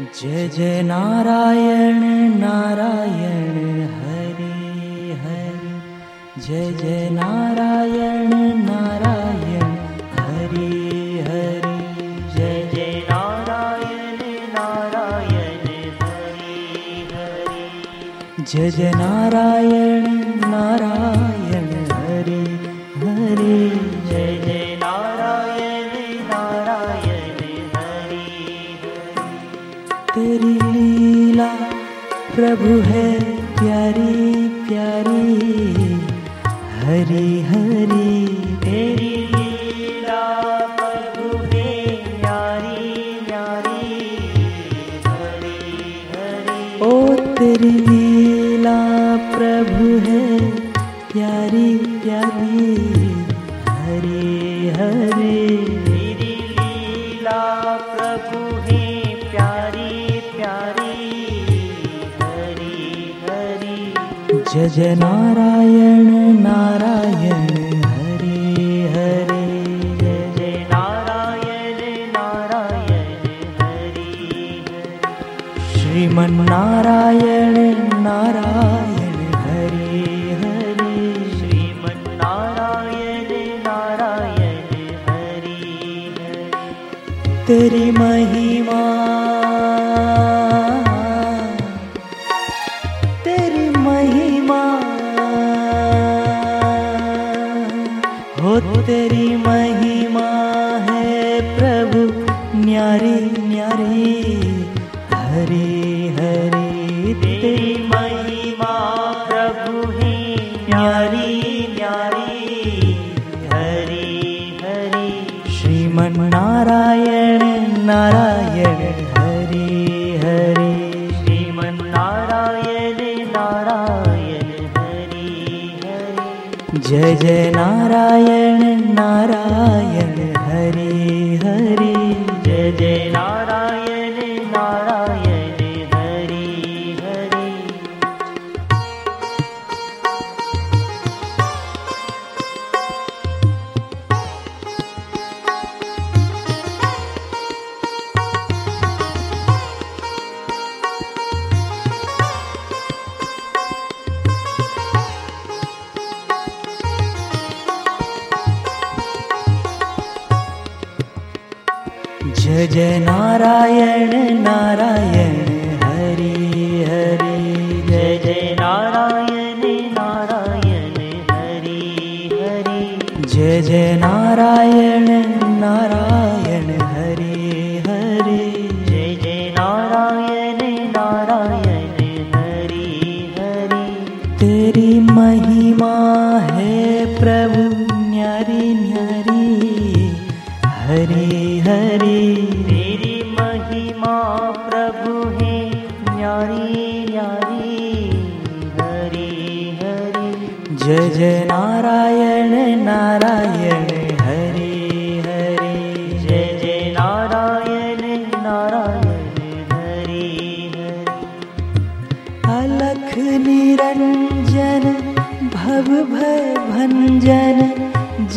जय जय नारायण नारायण हरि हरि। जय जय नारायण नारायण हरि हरि। जय जय नारायण नारायण हरि हरि। जय जय नारायण जनारा नारायण नारायण हरि हरि। श्रीम नारायण नारायण हरि हरि। जय जय नारायण नारायण हरि हरि। जय जय जय नारायण नारायण।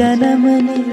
जनमनी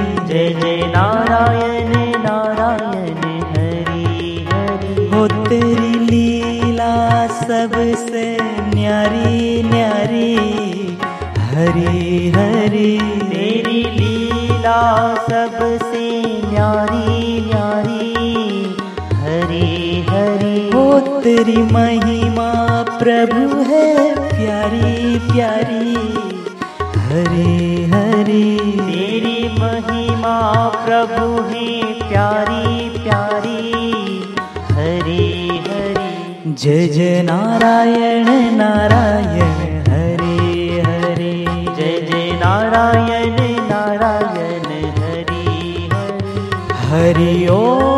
जय जय नारायण नारायण हरि हरि। हो तेरी लीला सबसे न्यारी न्यारी। हरि हरि। तेरी लीला सबसे न्यारी न्यारी। हरि हरि। हो तेरी महिमा प्रभु है प्यारी प्यारी। हरे हरे। प्रभु है प्यारी प्यारी। हरे हरे। जय जय नारायण नारायण। हरे हरे। जय जय नारायण नारायण। हरि हरि। हरि ओम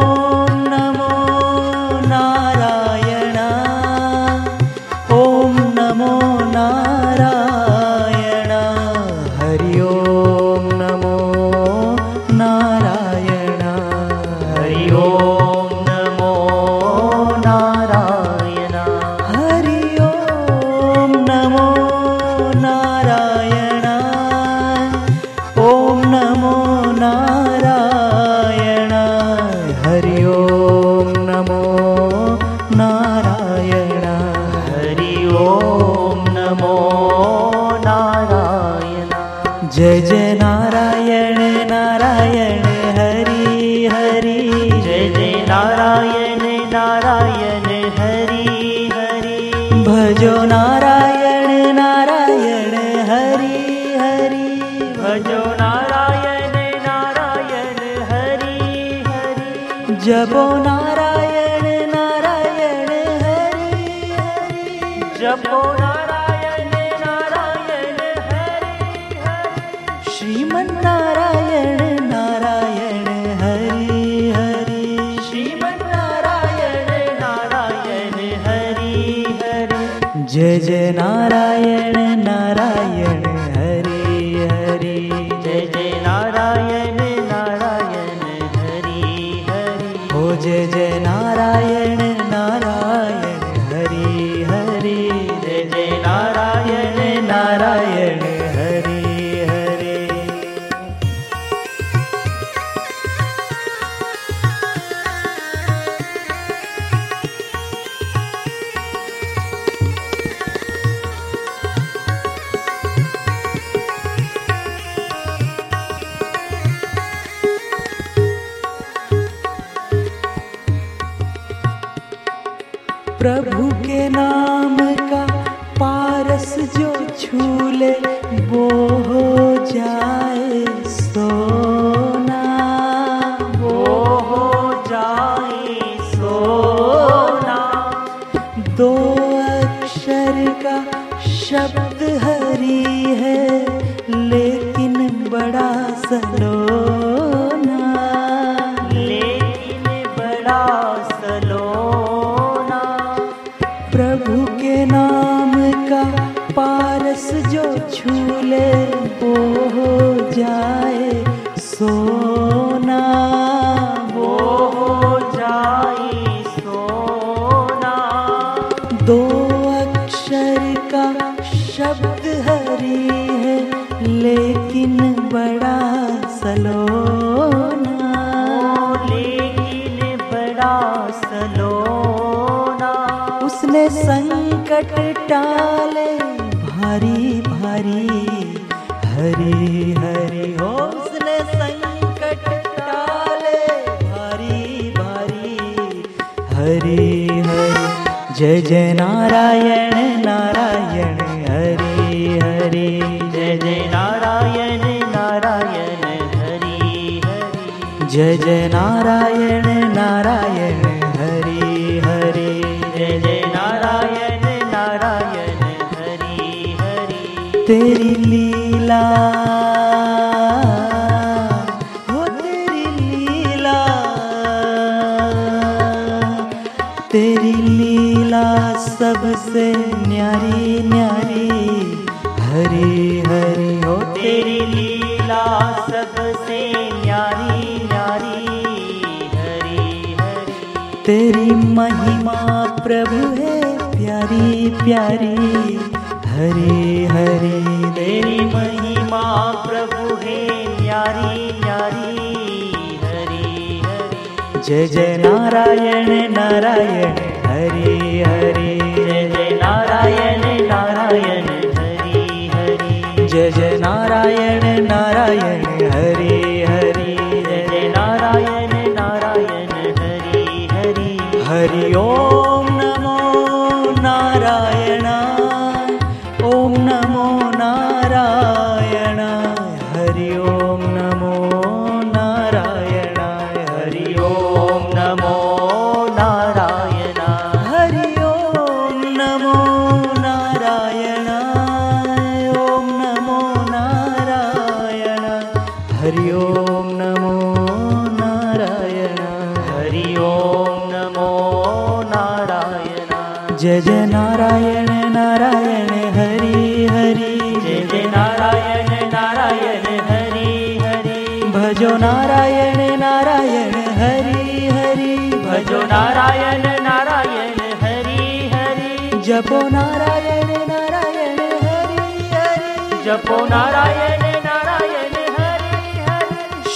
नारायण हरि हरि। जय जय नारायण नारायण हरि हरि। भजो नारायण नारायण हरि हरि। भजो नारायण नारायण हरि हरि। जपो नारायण नारायण हरि हरि। जपो नारायण। शब्द हरी है लेकिन बड़ा सलोना। लेकिन बड़ा सलोना। प्रभु के नाम का पारस जो छूले वो हो जाए सोना। संकट टाले, भारी भारी। हरी हरी हो उसने संकट टाले, भारी भारी। हरी हरी, जय जय नारायण नारायण। हरी हरी, जय जय नारायण नारायण। हरि हरि। जय जय नारायण नारायण। तेरी लीला। हो तेरी लीला। तेरी लीला सबसे न्यारी न्यारी। हरी हरी, हो तेरी लीला सबसे न्यारी न्यारी। हरि हरि। तेरी महिमा प्रभु है, प्यारी प्यारी। हरी हरी तेरी महिमा प्रभु है न्यारी न्यारी हरि हरि। जय जय नारायण नारायण, हरि हरि। जय जय नारायण नारायण, हरि हरि। जय जय नारायण नारायण, हरे, हरि। जय जय नारायण नारायण, हरि हरि। हरि ओम हरि ओम नमो नारायण। हरि ओम नमो नारायण। जय जय नारायण नारायण हरि हरि। जय जय नारायण नारायण हरि हरि। भजो नारायण नारायण हरि हरि। भजो नारायण नारायण हरि हरि। जपो नारायण नारायण हरि हरि। जपो नारायण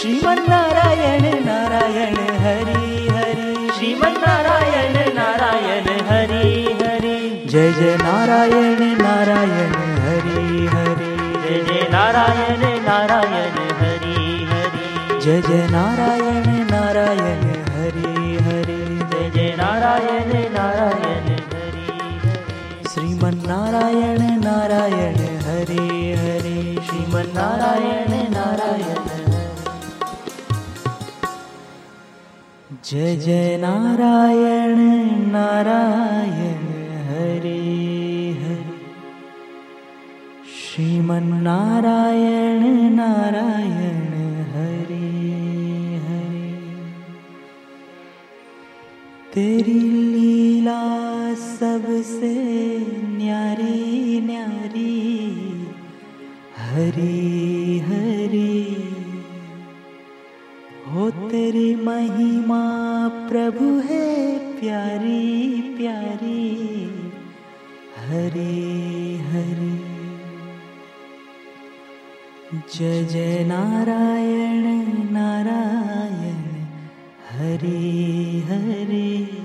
श्रीमन नारायण नारायण हरि हरि। श्रीमन नारायण नारायण हरि हरि। जय जय नारायण नारायण हरि हरि। जय जय नारायण नारायण हरि हरि। जय जय नारायण नारायण हरि हरि। जय जय नारायण नारायण हरि श्रीमन नारायण नारायण हरि हरि। नारायण नारायण जय जय नारायण नारायण हरि हरि। श्रीमन नारायण हो तेरी महिमा, प्रभु है प्यारी प्यारी। हरी हरी। जय जय नारायण नारायण। हरे, हरि।